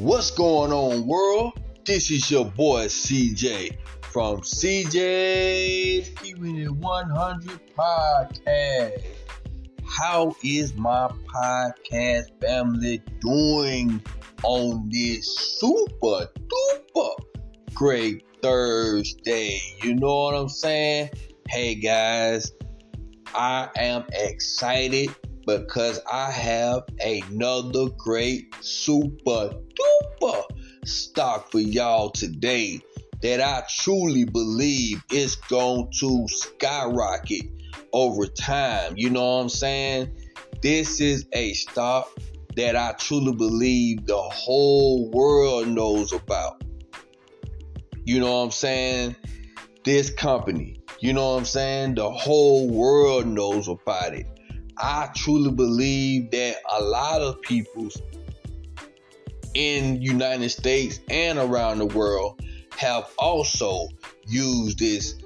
What's going on, world? This is your boy CJ from CJ's Keeping It 100 Podcast. How is my podcast family doing on this super duper great Thursday? You know what I'm saying? Hey guys, I am excited because I have another great super duper stock for y'all today that I truly believe is going to skyrocket over time. You know what I'm saying? This is a stock that I truly believe the whole world knows about. You know what I'm saying? This company, you know what I'm saying? The whole world knows about it. I truly believe that a lot of people in United States and around the world have also used this,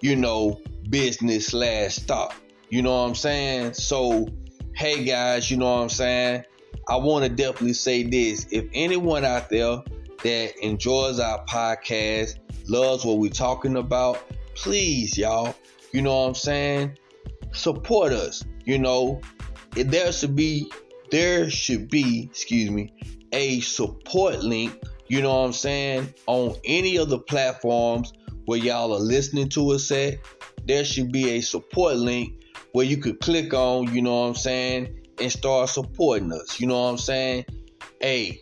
you know, business slash stock. You know what I'm saying? So, hey guys, you know what I'm saying? I want to definitely say this. If anyone out there that enjoys our podcast, loves what we're talking about, please, y'all, you know what I'm saying? Support us. You know, there should be there should be, excuse me, a support link, you know what I'm saying, on any of the platforms where y'all are listening to us at. There should be a support link where you could click on, you know what I'm saying, and start supporting us. You know what I'm saying? Hey,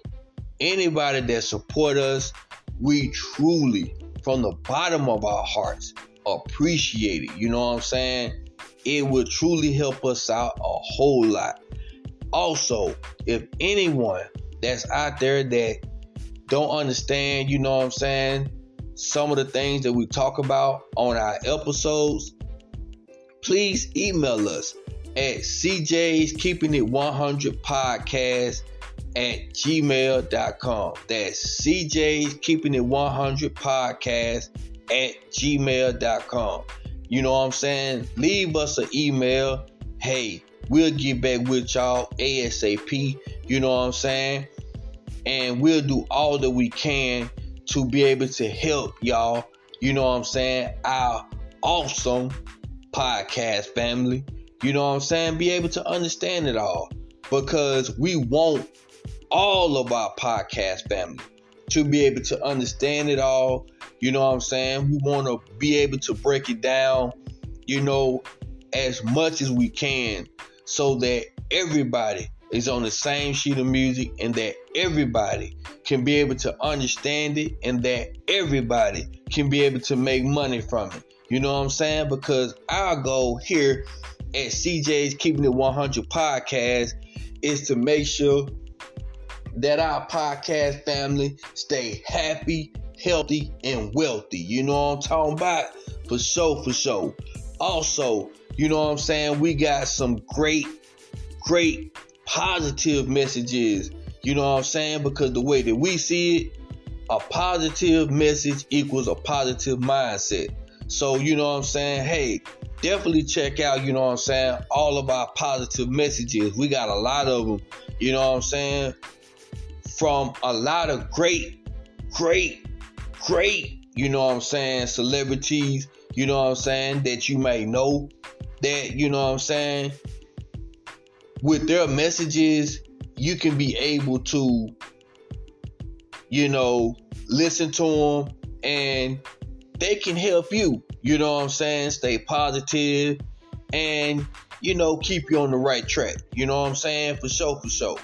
anybody that support us, we truly, from the bottom of our hearts, appreciate it. You know what I'm saying? It will truly help us out a whole lot. Also, if anyone that's out there that don't understand, you know what I'm saying, some of the things that we talk about on our episodes, please email us at CJ's Keeping It 100 Podcast at gmail.com. That's CJ's Keeping It 100 Podcast at gmail.com. You know what I'm saying? Leave us an email. Hey, we'll get back with y'all ASAP. You know what I'm saying? And we'll do all that we can to be able to help y'all. You know what I'm saying? Our awesome podcast family. You know what I'm saying? Be able to understand it all because we want all of our podcast family to be able to understand it all. You know what I'm saying? We want to be able to break it down, you know, as much as we can so that everybody is on the same sheet of music and that everybody can be able to understand it and that everybody can be able to make money from it. You know what I'm saying? Because our goal here at CJ's Keeping It 100 podcast is to make sure that our podcast family stay happy, healthy, and wealthy. You know what I'm talking about? For sure, for sure. Also, you know what I'm saying? We got some great, great positive messages. You know what I'm saying? Because the way that we see it, a positive message equals a positive mindset. So, you know what I'm saying? Hey, definitely check out, you know what I'm saying, all of our positive messages. We got a lot of them, you know what I'm saying? from a lot of great, great, great, you know what I'm saying, celebrities, you know what I'm saying, that you may know that, you know what I'm saying, with their messages, you can be able to, you know, listen to them and they can help you, you know what I'm saying, stay positive and, you know, keep you on the right track, you know what I'm saying, for sure, for sure.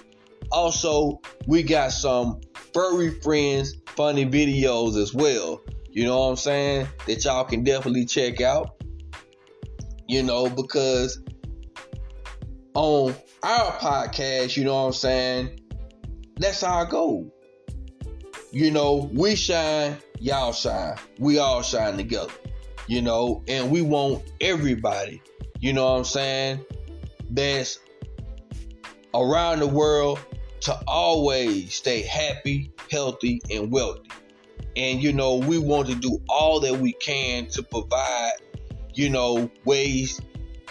Also, we got some furry friends funny videos as well. You know what I'm saying? That y'all can definitely check out. You know, because on our podcast, you know what I'm saying? That's our goal. You know, we shine, y'all shine. We all shine together. You know, and we want everybody, you know what I'm saying, that's around the world to always stay happy, healthy, and wealthy. And you know, we want to do all that we can to provide, you know, ways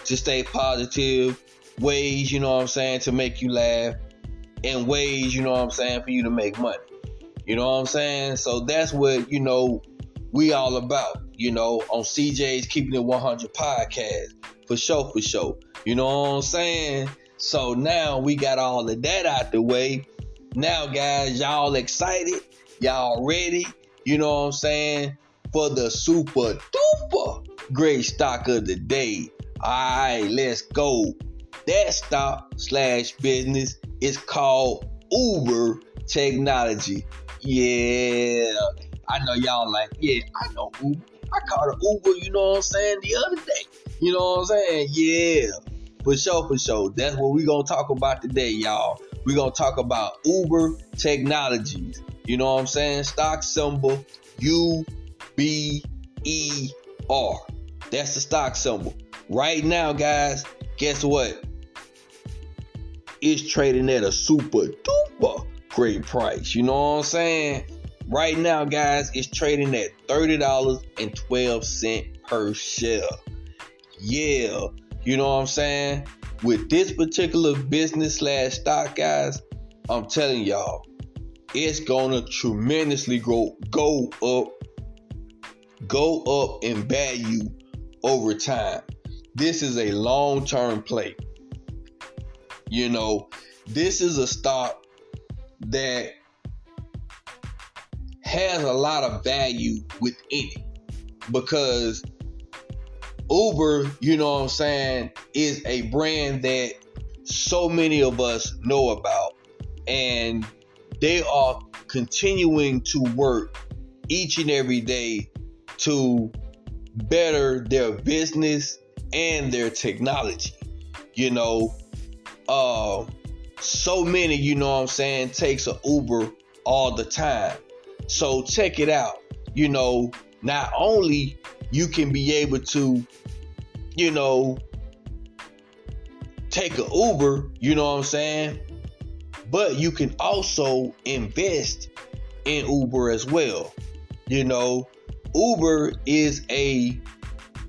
to stay positive, ways, you know what I'm saying, to make you laugh, and ways, you know what I'm saying, for you to make money. You know what I'm saying? So that's what, you know, we all about, you know, on CJ's Keeping It 100 podcast. For sure, for sure. You know what I'm saying? So now we got all of that out the way. Now, guys, y'all excited? Y'all ready? You know what I'm saying? For the super duper great stock of the day. Alright, let's go. That stock slash business is called Uber Technology. Yeah. I know y'all like, yeah, I know Uber. I called it Uber, you know what I'm saying, the other day. You know what I'm saying? Yeah. For sure, for sure. That's what we're gonna talk about today, y'all. We're gonna talk about Uber Technologies. You know what I'm saying? Stock symbol U B E R. That's the stock symbol. Right now, guys, guess what? It's trading at a super duper great price. You know what I'm saying? Right now, guys, it's trading at $30.12 per share. Yeah, you know what I'm saying? With this particular business slash stock, guys, I'm telling y'all, it's gonna tremendously grow, go up, go up in value over time. This is a long-term play. You know, this is a stock that has a lot of value within it because Uber, you know what I'm saying, is a brand that so many of us know about. And they are continuing to work each and every day to better their business and their technology. You know, uh so many, you know what I'm saying, takes a Uber all the time. So check it out. You know, not only you can be able to you know, take an Uber, you know what I'm saying? But you can also invest in Uber as well. You know, Uber is a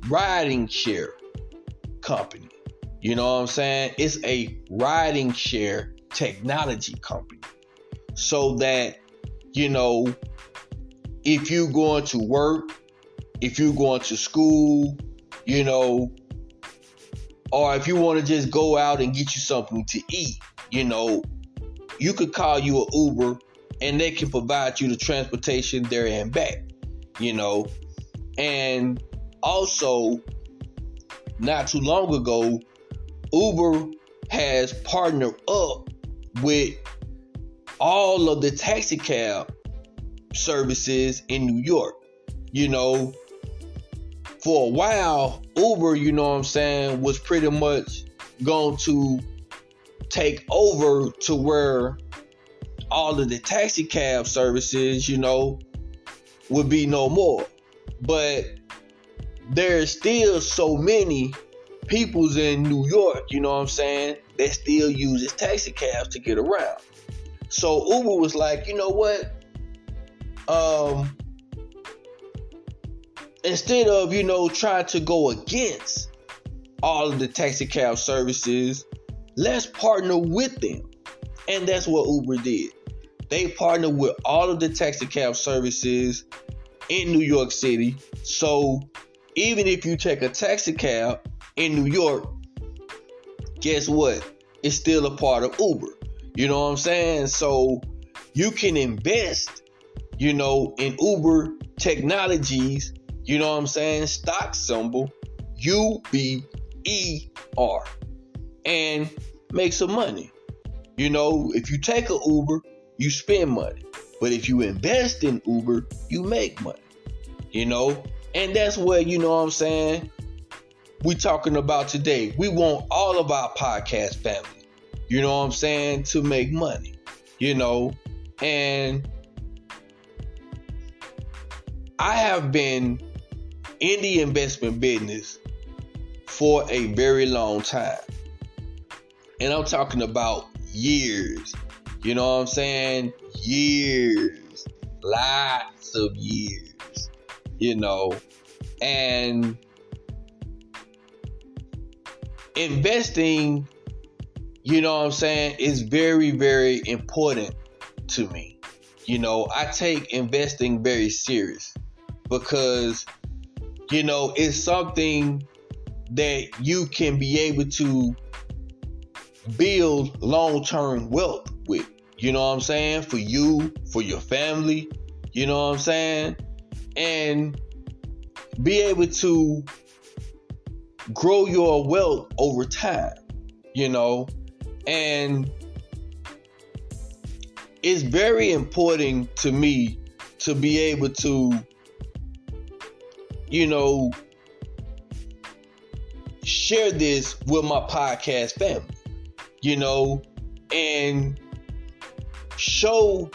riding share company. You know what I'm saying? It's a riding share technology company. So that, you know, if you're going to work, if you're going to school, you know, or if you want to just go out and get you something to eat, you know, you could call you an Uber and they can provide you the transportation there and back, you know. And also, not too long ago, Uber has partnered up with all of the taxi cab services in New York. You know, for a while, Uber, you know what I'm saying, was pretty much going to take over to where all of the taxi cab services, you know, would be no more. But there's still so many peoples in New York, you know what I'm saying, that still uses taxi cabs to get around. So Uber was like, you know what? Um, instead of you know trying to go against all of the taxi cab services let's partner with them. And that's what uber did. They partnered with all of the taxi cab services in new york city. So even if you take a taxi cab in new york guess what? It's still a part of uber. You know what i'm saying? So you can invest you know in uber technologies. You know what I'm saying? Stock symbol U B E R and make some money. You know, if you take an Uber, you spend money. But if you invest in Uber, you make money. You know? And that's what, you know what I'm saying? We talking about today. We want all of our podcast family, you know what I'm saying, to make money. You know, and I have been in the investment business for a very long time. And I'm talking about years. You know what I'm saying? Years. Lots of years. You know, and investing, you know what I'm saying, is very, very important to me. You know, I take investing very serious because, you know, it's something that you can be able to build long term wealth with. You know what I'm saying? For you, for your family. You know what I'm saying? And be able to grow your wealth over time. You know, and it's very important to me to be able to, you know, share this with my podcast family, you know, and show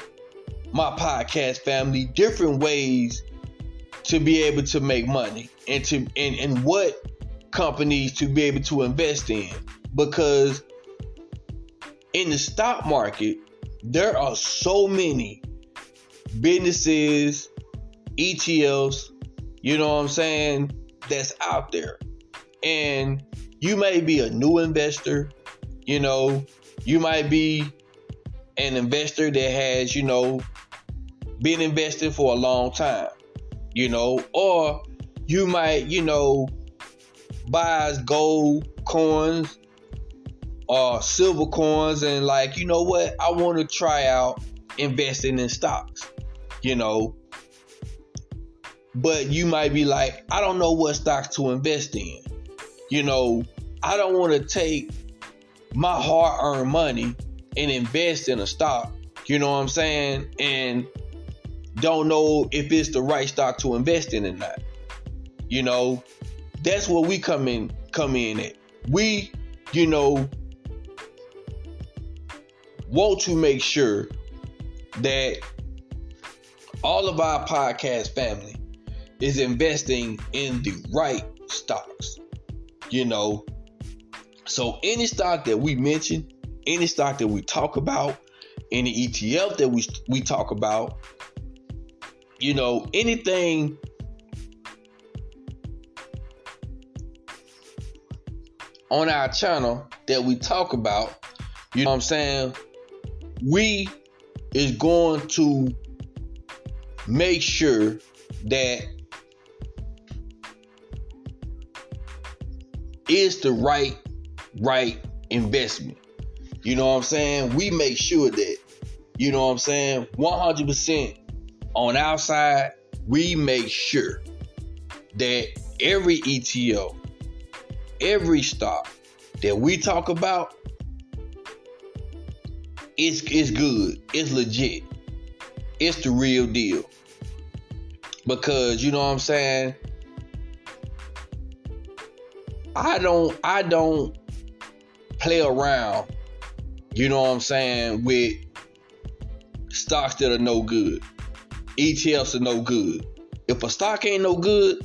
my podcast family different ways to be able to make money and to and, and what companies to be able to invest in. Because in the stock market there are so many businesses ETFs you know what I'm saying that's out there. And you may be a new investor, you know, you might be an investor that has, you know, been investing for a long time, you know, or you might, you know, buy gold coins or silver coins and like, you know what, I want to try out investing in stocks, you know. But you might be like, I don't know what stocks to invest in you know, I don't want to take my hard earned money and invest in a stock, you know what I'm saying? And don't know if it's the right stock to invest in or not. You know, that's where we come in come in at. We, you know, want to make sure that all of our podcast family is investing in the right stocks you know. So any stock that we mention, any stock that we talk about, any ETF that we we talk about, you know, anything on our channel that we talk about, you know what I'm saying? We is going to make sure that is the right right investment. You know what I'm saying? We make sure that, you know what I'm saying, 100% on our side, we make sure that every ETO, every stock that we talk about it's, is good. It's legit. It's the real deal. Because you know what I'm saying? I don't I don't play around, you know what I'm saying, with stocks that are no good. ETFs are no good. If a stock ain't no good,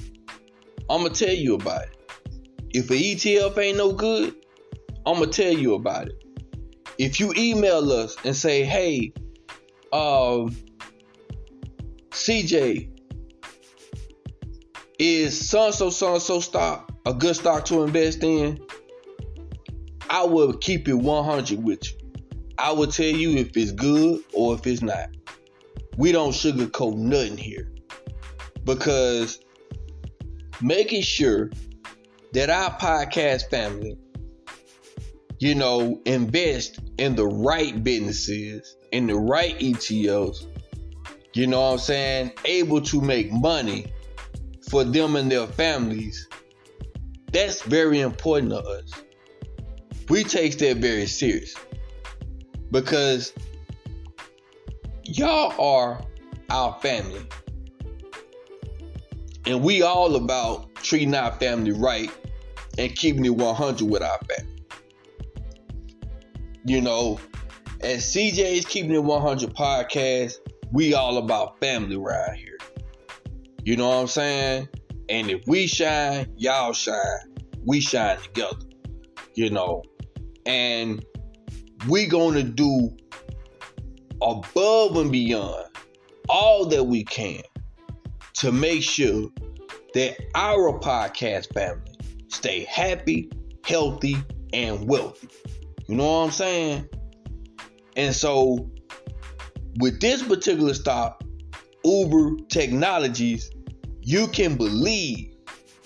I'm gonna tell you about it. If an ETF ain't no good, I'm gonna tell you about it. If you email us and say, hey, um, CJ, is so so so so stock a good stock to invest in, I will keep it 100 with you. I will tell you if it's good or if it's not. We don't sugarcoat nothing here. Because making sure that our podcast family, you know, invest in the right businesses, in the right ETOs, you know what I'm saying, able to make money for them and their families that's very important to us. We take that very serious because y'all are our family. And we all about treating our family right and keeping it 100 with our family. You know, as CJ's Keeping It 100 podcast, we all about family right here. You know what I'm saying? And if we shine, y'all shine. We shine together. You know. And we're gonna do above and beyond all that we can to make sure that our podcast family stay happy, healthy, and wealthy. You know what I'm saying? And so with this particular stock, Uber Technologies, you can believe,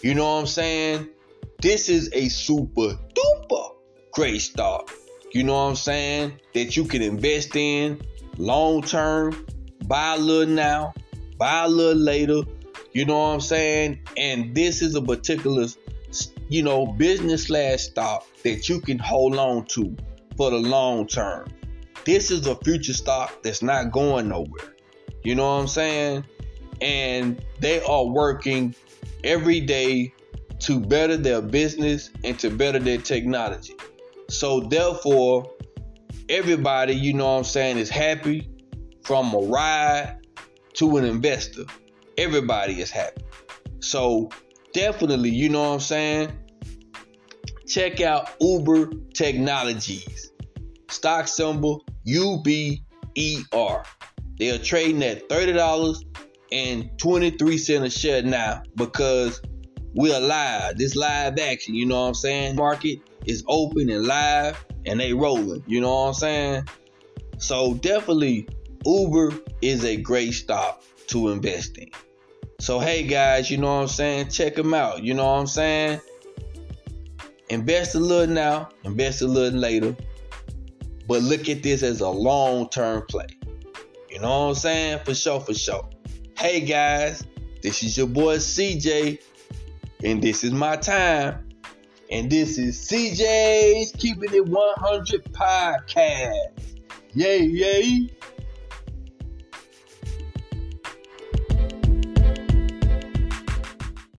you know what I'm saying? This is a super great stock. You know what I'm saying? That you can invest in long term, buy a little now, buy a little later. You know what I'm saying? And this is a particular, you know, business slash stock that you can hold on to for the long term. This is a future stock that's not going nowhere. You know what I'm saying? And they are working every day to better their business and to better their technology. So therefore, everybody, you know what I'm saying, is happy from a ride to an investor. Everybody is happy. So definitely, you know what I'm saying? Check out Uber Technologies. Stock symbol UBER. They are trading at $30 and 23 cents a share now because we're live. This live action, you know what I'm saying? Market is open and live and they rolling, you know what I'm saying? So definitely Uber is a great stock to invest in. So hey guys, you know what I'm saying? Check them out. You know what I'm saying? Invest a little now, invest a little later. But look at this as a long-term play. You know what I'm saying? For sure, for sure. Hey guys, this is your boy CJ, and this is my time. And this is CJ's Keeping It 100 podcast. Yay, yay.